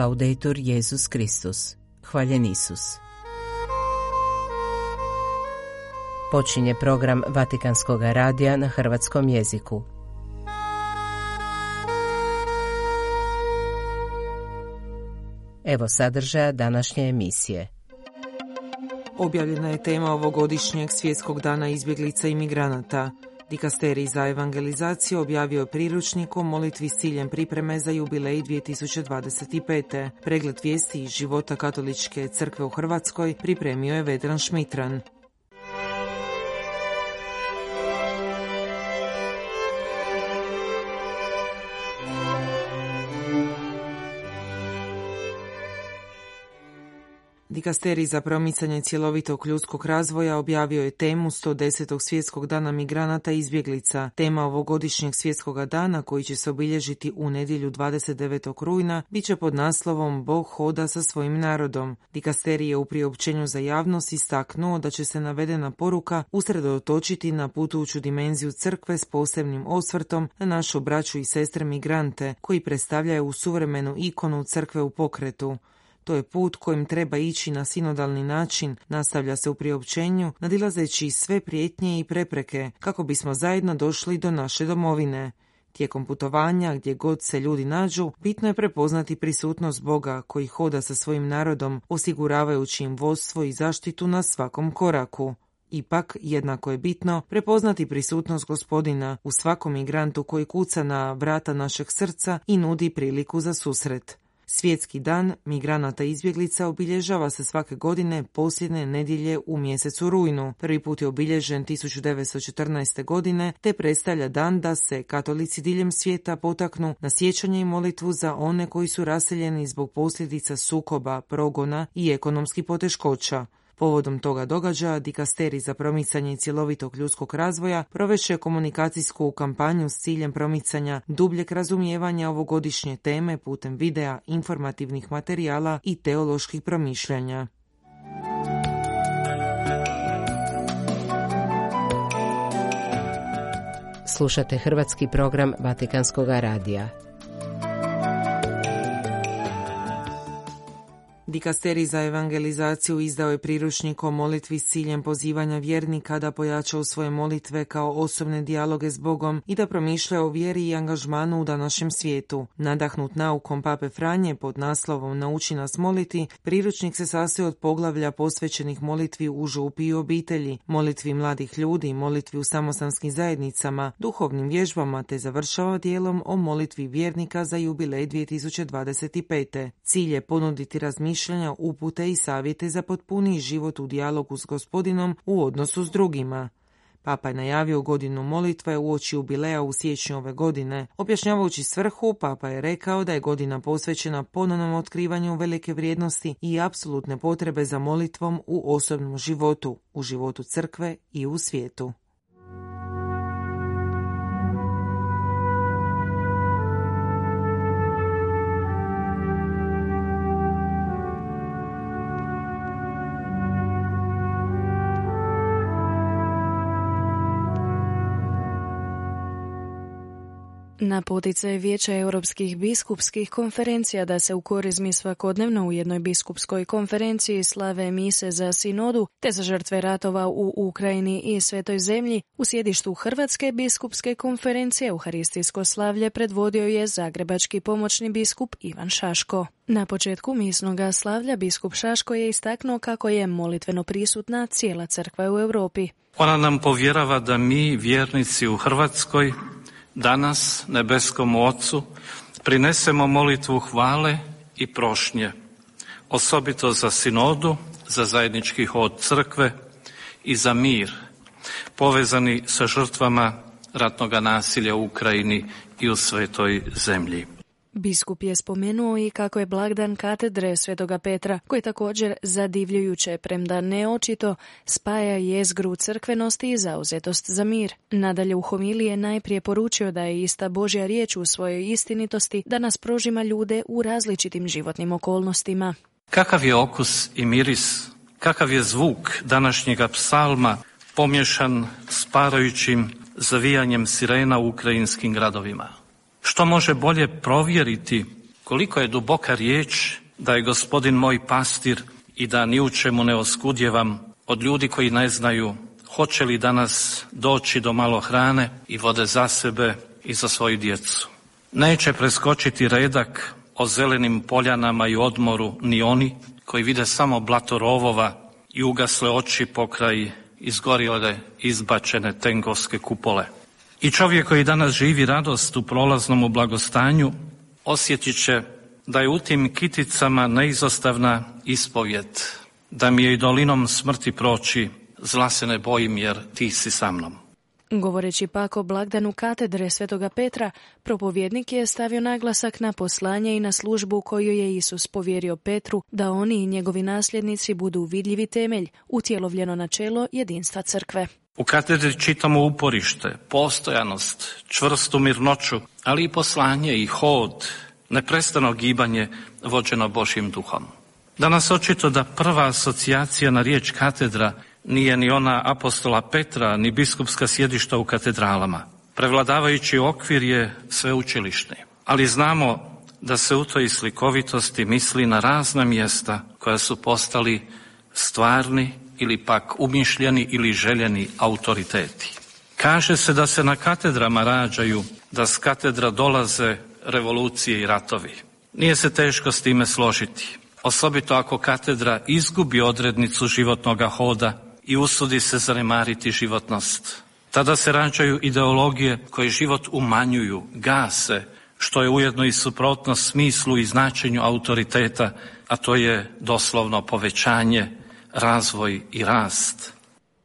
Laudetur Jezus Kristus. Hvaljen Isus. Počinje program Vatikanskog radija na hrvatskom jeziku. Evo sadržaja današnje emisije. Objavljena je tema ovogodišnjeg svjetskog dana izbjeglica i migranata. Dikasterij za evangelizaciju objavio priručnik o molitvi s ciljem pripreme za jubilej 2025. Pregled vijesti iz života katoličke crkve u Hrvatskoj pripremio je Vedran Šmitran. Dikasterij za promicanje cjelovitog ljudskog razvoja objavio je temu 110. svjetskog dana migranata i izbjeglica. Tema ovogodišnjeg svjetskog dana, koji će se obilježiti u nedjelju 29. rujna, bit će pod naslovom Bog hoda sa svojim narodom. Dikasterij je u priopćenju za javnost istaknuo da će se navedena poruka usredotočiti na putujuću dimenziju crkve s posebnim osvrtom na našu braću i sestre migrante, koji predstavljaju suvremenu ikonu crkve u pokretu. To je put kojim treba ići na sinodalni način, nastavlja se u priopćenju, nadilazeći sve prijetnje i prepreke, kako bismo zajedno došli do naše domovine. Tijekom putovanja, gdje god se ljudi nađu, bitno je prepoznati prisutnost Boga koji hoda sa svojim narodom, osiguravajući im vodstvo i zaštitu na svakom koraku. Ipak, jednako je bitno prepoznati prisutnost gospodina u svakom migrantu koji kuca na vrata našeg srca i nudi priliku za susret. Svjetski dan migranata izbjeglica obilježava se svake godine posljedne nedjelje u mjesecu rujnu. Prvi put je obilježen 1914. godine te predstavlja dan da se katolici diljem svijeta potaknu na sjećanje i molitvu za one koji su raseljeni zbog posljedica sukoba, progona i ekonomskih poteškoća. Povodom toga događaja Dikasteri za promicanje cjelovitog ljudskog razvoja proveše komunikacijsku kampanju s ciljem promicanja dubljeg razumijevanja ovogodišnje teme putem videa, informativnih materijala i teoloških promišljanja. Slušate hrvatski program Vatikanskog radija. Dikasteri za evangelizaciju izdao je priručnik o molitvi s ciljem pozivanja vjernika da pojačaju svoje molitve kao osobne dijaloge s Bogom i da promišlja o vjeri i angažmanu u današnjem svijetu. Nadahnut naukom Pape Franje pod naslovom Nauči nas moliti, priručnik se sastoji od poglavlja posvećenih molitvi u župi i obitelji, molitvi mladih ljudi, molitvi u samostanskim zajednicama, duhovnim vježbama te završava dijelom o molitvi vjernika za jubilej 2025. Cilj je ponuditi razmišljanje mišljenja, upute i savjete za potpuniji život u dijalogu s gospodinom u odnosu s drugima. Papa je najavio godinu molitve u oči jubileja u siječnju ove godine. Objašnjavajući svrhu, Papa je rekao da je godina posvećena ponovnom otkrivanju velike vrijednosti i apsolutne potrebe za molitvom u osobnom životu, u životu crkve i u svijetu. Na poticaj Vijeća europskih biskupskih konferencija da se u korizmi svakodnevno u jednoj biskupskoj konferenciji slave mise za sinodu te za žrtve ratova u Ukrajini i Svetoj zemlji, u sjedištu Hrvatske biskupske konferencije Uharistijsko slavlje predvodio je zagrebački pomoćni biskup Ivan Šaško. Na početku misnoga slavlja biskup Šaško je istaknuo kako je molitveno prisutna cijela crkva u Europi. Ona nam povjerava da mi, vjernici u Hrvatskoj, danas nebeskom Ocu prinesemo molitvu hvale i prošnje, osobito za sinodu, za zajednički hod crkve i za mir, povezani sa žrtvama ratnog nasilja u Ukrajini i u svetoj zemlji. Biskup je spomenuo i kako je blagdan katedre Svetoga Petra, koji također zadivljujuće, premda neočito, spaja jezgru crkvenosti i zauzetost za mir. Nadalje u homiliji je najprije poručio da je ista Božja riječ u svojoj istinitosti da nas prožima ljude u različitim životnim okolnostima. Kakav je okus i miris, kakav je zvuk današnjega psalma pomješan s parajućim zavijanjem sirena u ukrajinskim gradovima? Što može bolje provjeriti koliko je duboka riječ da je gospodin moj pastir i da ni u čemu ne oskudjevam od ljudi koji ne znaju hoće li danas doći do malo hrane i vode za sebe i za svoju djecu. Neće preskočiti redak o zelenim poljanama i odmoru ni oni koji vide samo blato rovova i ugasle oči pokraj izgorile izbačene tengovske kupole. I čovjek koji danas živi radost u prolaznom blagostanju osjetit će da je u tim kiticama neizostavna ispovjet, da mi je i dolinom smrti proći, zla se ne bojim jer ti si sa mnom. Govoreći pak o blagdanu katedre Svetoga Petra, propovjednik je stavio naglasak na poslanje i na službu koju je Isus povjerio Petru da oni i njegovi nasljednici budu vidljivi temelj, utjelovljeno načelo jedinstva crkve. U katedri čitamo uporište, postojanost, čvrstu mirnoću, ali i poslanje i hod, neprestano gibanje vođeno Božjim duhom. Danas očito da prva asocijacija na riječ katedra nije ni ona apostola Petra, ni biskupska sjedišta u katedralama. Prevladavajući okvir je sveučilišni. Ali znamo da se u toj slikovitosti misli na razna mjesta koja su postali stvarni ili pak umišljeni ili željeni autoriteti. Kaže se da se na katedrama rađaju, da s katedra dolaze revolucije i ratovi. Nije se teško s time složiti. Osobito ako katedra izgubi odrednicu životnoga hoda i usudi se zanemariti životnost. Tada se rađaju ideologije koje život umanjuju, gase, što je ujedno i suprotno smislu i značenju autoriteta, a to je doslovno povećanje, razvoj i rast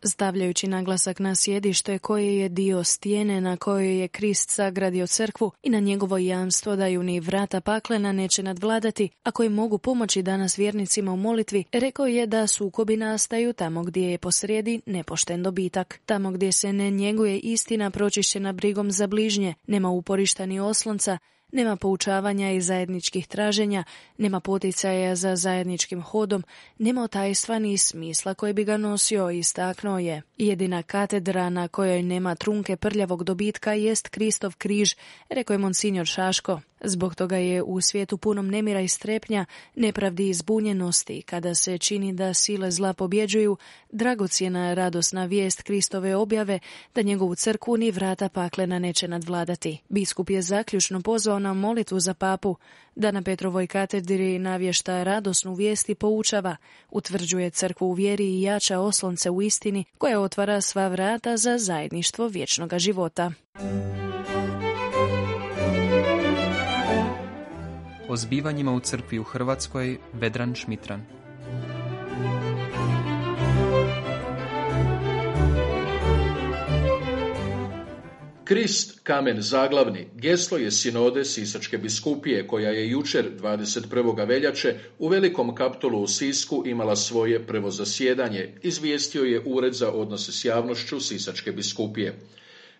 stavljajući naglasak na sjedište koje je dio stijene na kojoj je Krist sagradio crkvu i na njegovo jamstvo da ju ni vrata paklena neće nadvladati, a koji mogu pomoći danas vjernicima u molitvi, rekao je da sukobi nastaju tamo gdje je posrijedi nepošten dobitak, tamo gdje se ne njeguje istina pročišćena brigom za bližnje, nema uporišta ni oslonca, nema poučavanja i zajedničkih traženja, nema poticaja za zajedničkim hodom, nema tajstva ni smisla koji bi ga nosio, istaknuo je. Jedina katedra na kojoj nema trunke prljavog dobitka jest Kristov križ, rekao je monsignor Šaško. Zbog toga je u svijetu punom nemira i strepnja, nepravdi i zbunjenosti, kada se čini da sile zla pobjeđuju, dragocjena radosna vijest Kristove objave da njegovu crkvu ni vrata paklena neće nadvladati. Biskup je zaključno pozvao na molitvu za papu, da na Petrovoj katedri navješta radosnu vijest i poučava, utvrđuje crkvu u vjeri i jača oslonce u istini koja otvara sva vrata za zajedništvo vječnoga života. O zbivanjima u crkvi u Hrvatskoj Vedran Šmitran. Krist, kamen zaglavni, geslo je sinode Sisačke biskupije, koja je jučer, 21. veljače, u Velikom kaptolu u Sisku imala svoje prvo zasjedanje, izvijestio je Ured za odnose s javnošću Sisačke biskupije.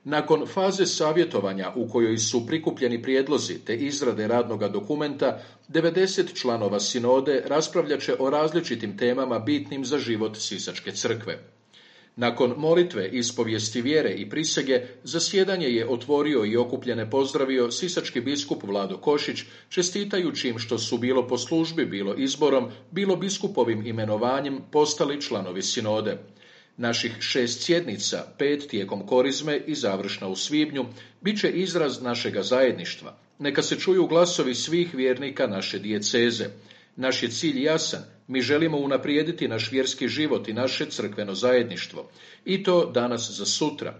Nakon faze savjetovanja u kojoj su prikupljeni prijedlozi te izrade radnog dokumenta, 90 članova sinode raspravljat će o različitim temama bitnim za život Sisačke crkve. Nakon molitve, ispovijesti vjere i prisege, zasjedanje je otvorio i okupljene pozdravio sisački biskup Vlado Košić, čestitajući im što su bilo po službi, bilo izborom, bilo biskupovim imenovanjem postali članovi sinode. Naših šest sjednica, pet tijekom korizme i završna u svibnju, bit će izraz našega zajedništva. Neka se čuju glasovi svih vjernika naše dijeceze. Naš je cilj jasan, mi želimo unaprijediti naš vjerski život i naše crkveno zajedništvo. I to danas za sutra.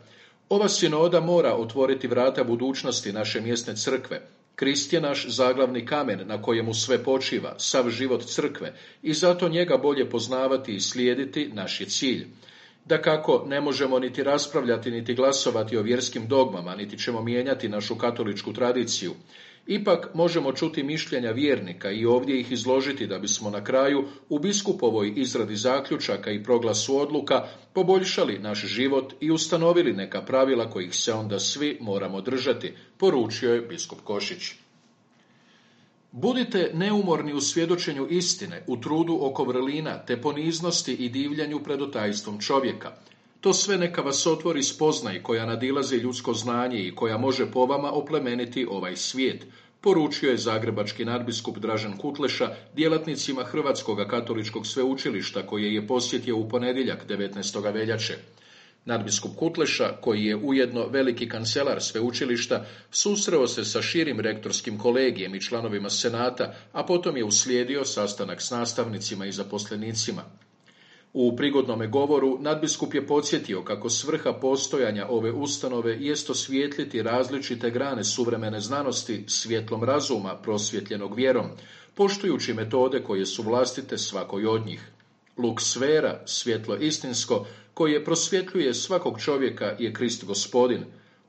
Ova sinoda mora otvoriti vrata budućnosti naše mjesne crkve. Krist je naš zaglavni kamen na kojemu sve počiva, sav život crkve i zato njega bolje poznavati i slijediti naš je cilj. Da kako ne možemo niti raspravljati niti glasovati o vjerskim dogmama, niti ćemo mijenjati našu katoličku tradiciju. Ipak možemo čuti mišljenja vjernika i ovdje ih izložiti da bismo na kraju u biskupovoj izradi zaključaka i proglasu odluka poboljšali naš život i ustanovili neka pravila kojih se onda svi moramo držati, poručio je biskup Košić. Budite neumorni u svjedočenju istine, u trudu oko vrlina, te poniznosti i divljanju pred otajstvom čovjeka. To sve neka vas otvori spoznaj koja nadilazi ljudsko znanje i koja može po vama oplemeniti ovaj svijet, poručio je zagrebački nadbiskup Dražan Kutleša djelatnicima Hrvatskog katoličkog sveučilišta koje je posjetio u ponedjeljak 19. veljače. Nadbiskup Kutleša, koji je ujedno veliki kancelar sveučilišta, susreo se sa širim rektorskim kolegijem i članovima senata, a potom je uslijedio sastanak s nastavnicima i zaposlenicima. U prigodnome govoru nadbiskup je podsjetio kako svrha postojanja ove ustanove jest osvijetliti različite grane suvremene znanosti svjetlom razuma prosvjetljenog vjerom, poštujući metode koje su vlastite svakoj od njih. Luk sfera, svjetlo istinsko, koje prosvjetljuje svakog čovjeka je Krist gospodin.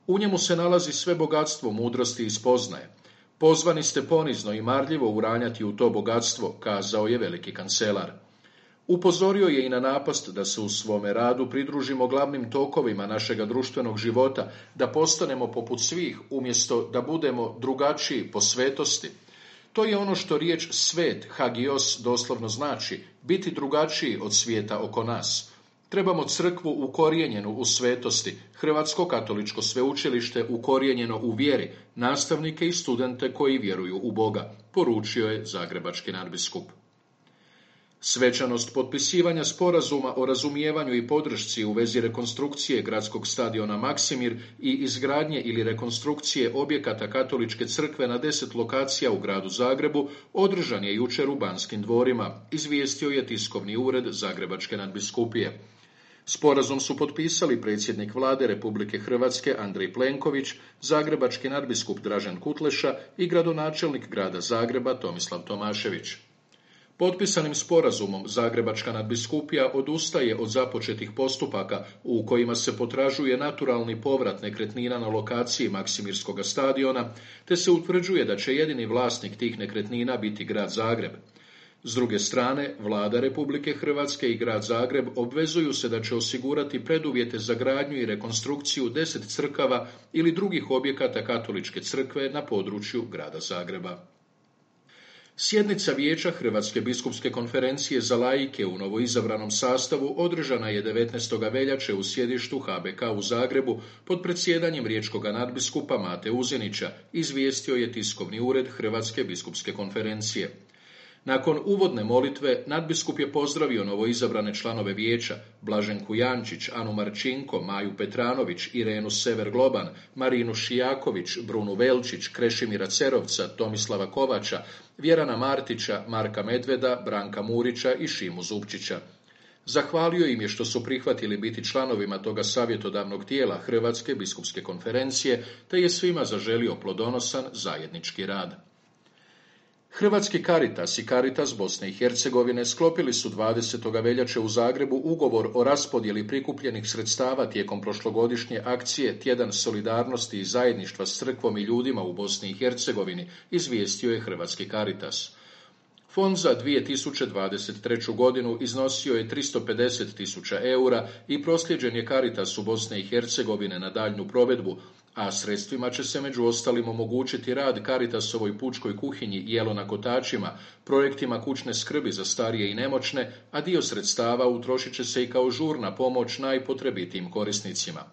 U njemu se nalazi sve bogatstvo mudrosti i spoznaje. Pozvani ste ponizno i marljivo uranjati u to bogatstvo, kazao je veliki kancelar. Upozorio je i na napast da se u svome radu pridružimo glavnim tokovima našega društvenog života, da postanemo poput svih, umjesto da budemo drugačiji po svetosti. To je ono što riječ svet, hagios, doslovno znači, biti drugačiji od svijeta oko nas. Trebamo crkvu ukorijenjenu u svetosti, Hrvatsko katoličko sveučilište ukorijenjeno u vjeri, nastavnike i studente koji vjeruju u Boga, poručio je Zagrebački nadbiskup. Svečanost potpisivanja sporazuma o razumijevanju i podršci u vezi rekonstrukcije gradskog stadiona Maksimir i izgradnje ili rekonstrukcije objekata Katoličke crkve na deset lokacija u gradu Zagrebu održan je jučer u Banskim dvorima, izvijestio je tiskovni ured Zagrebačke nadbiskupije. Sporazum su potpisali predsjednik vlade Republike Hrvatske Andrej Plenković, zagrebački nadbiskup Dražen Kutleša i gradonačelnik grada Zagreba Tomislav Tomašević. Potpisanim sporazumom Zagrebačka nadbiskupija odustaje od započetih postupaka u kojima se potražuje naturalni povrat nekretnina na lokaciji Maksimirskog stadiona, te se utvrđuje da će jedini vlasnik tih nekretnina biti grad Zagreb. S druge strane, vlada Republike Hrvatske i grad Zagreb obvezuju se da će osigurati preduvjete za gradnju i rekonstrukciju deset crkava ili drugih objekata katoličke crkve na području grada Zagreba. Sjednica Vijeća Hrvatske biskupske konferencije za laike u novoizabranom sastavu održana je 19. veljače u sjedištu HBK u Zagrebu pod predsjedanjem riječkog nadbiskupa Mate Uzinića, izvijestio je tiskovni ured Hrvatske biskupske konferencije. Nakon uvodne molitve, nadbiskup je pozdravio novoizabrane članove vijeća, Blaženku Jančić, Anu Marčinko, Maju Petranović, Irenu Sever Globan, Marinu Šijaković, Brunu Velčić, Krešimira Cerovca, Tomislava Kovača, Vjerana Martića, Marka Medveda, Branka Murića i Šimu Zupčića. Zahvalio im je što su prihvatili biti članovima toga savjetodavnog tijela Hrvatske biskupske konferencije, te je svima zaželio plodonosan zajednički rad. Hrvatski Karitas i Karitas Bosne i Hercegovine sklopili su 20. veljače u Zagrebu ugovor o raspodjeli prikupljenih sredstava tijekom prošlogodišnje akcije Tjedan solidarnosti i zajedništva s crkvom i ljudima u Bosni i Hercegovini, izvijestio je Hrvatski Karitas. Fond za 2023. godinu iznosio je 350 tisuća eura i prosljeđen je Karitas u Bosne i Hercegovine na daljnju provedbu, a sredstvima će se među ostalim omogućiti rad Karitasovoj pučkoj kuhinji Jelo na kotačima, projektima kućne skrbi za starije i nemoćne, a dio sredstava utrošit će se i kao žurna pomoć najpotrebitijim korisnicima.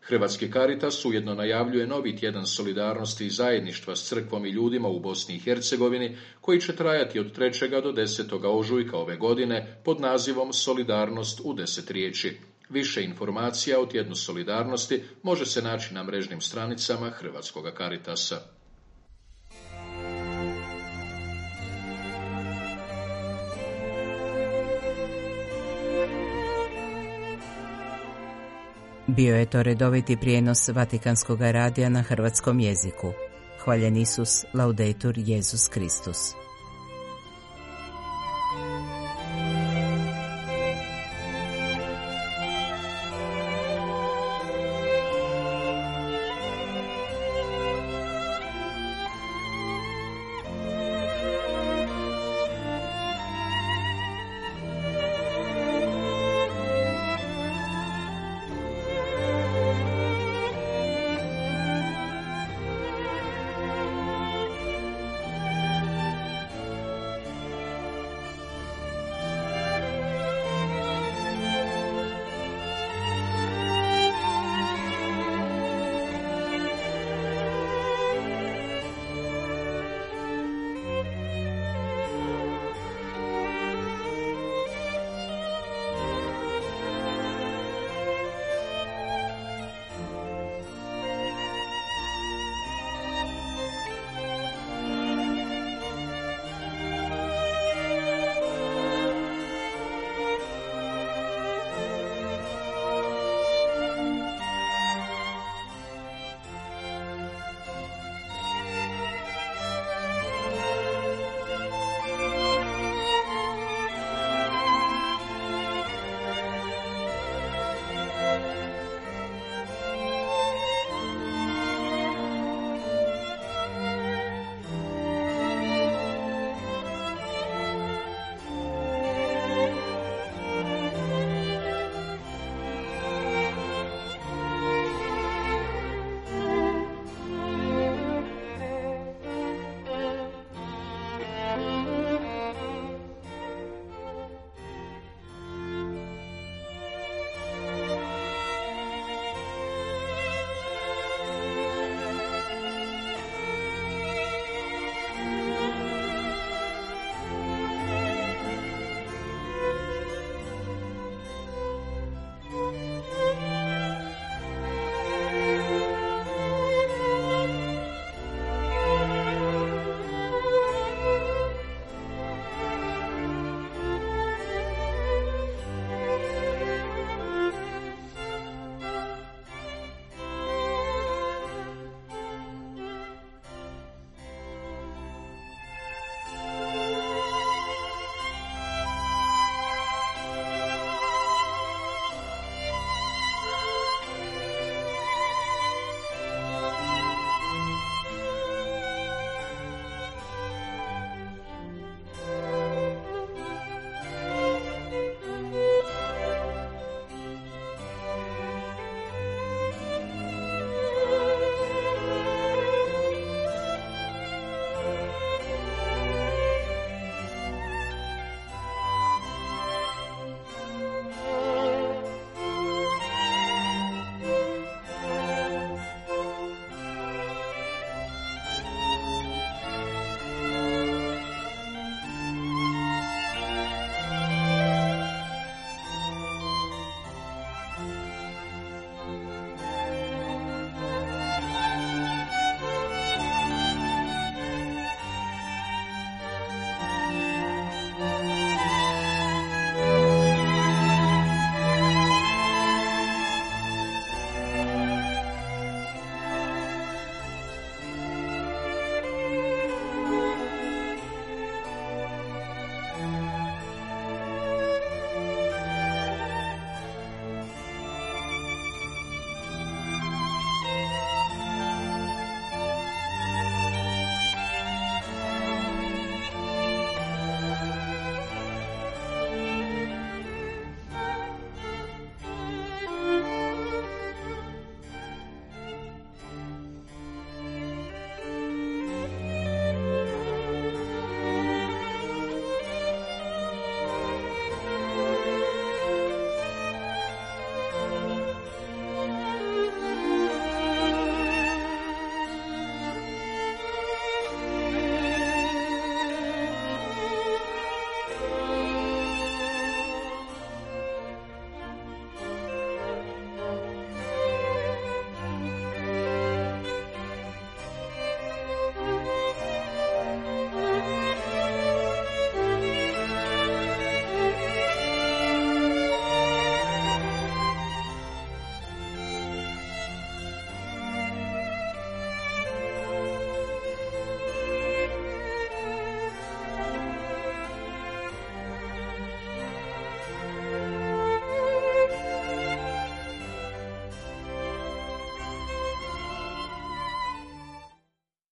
Hrvatski Karitas ujedno najavljuje novi tjedan solidarnosti i zajedništva s crkvom i ljudima u Bosni i Hercegovini, koji će trajati od 3. do 10. ožujka ove godine pod nazivom Solidarnost u deset riječi. Više informacija o tjednu solidarnosti može se naći na mrežnim stranicama Hrvatskog Karitasa. Bio je to redoviti prijenos Vatikanskog radija na hrvatskom jeziku. Hvaljen Isus, laudetur Jezus Kristus.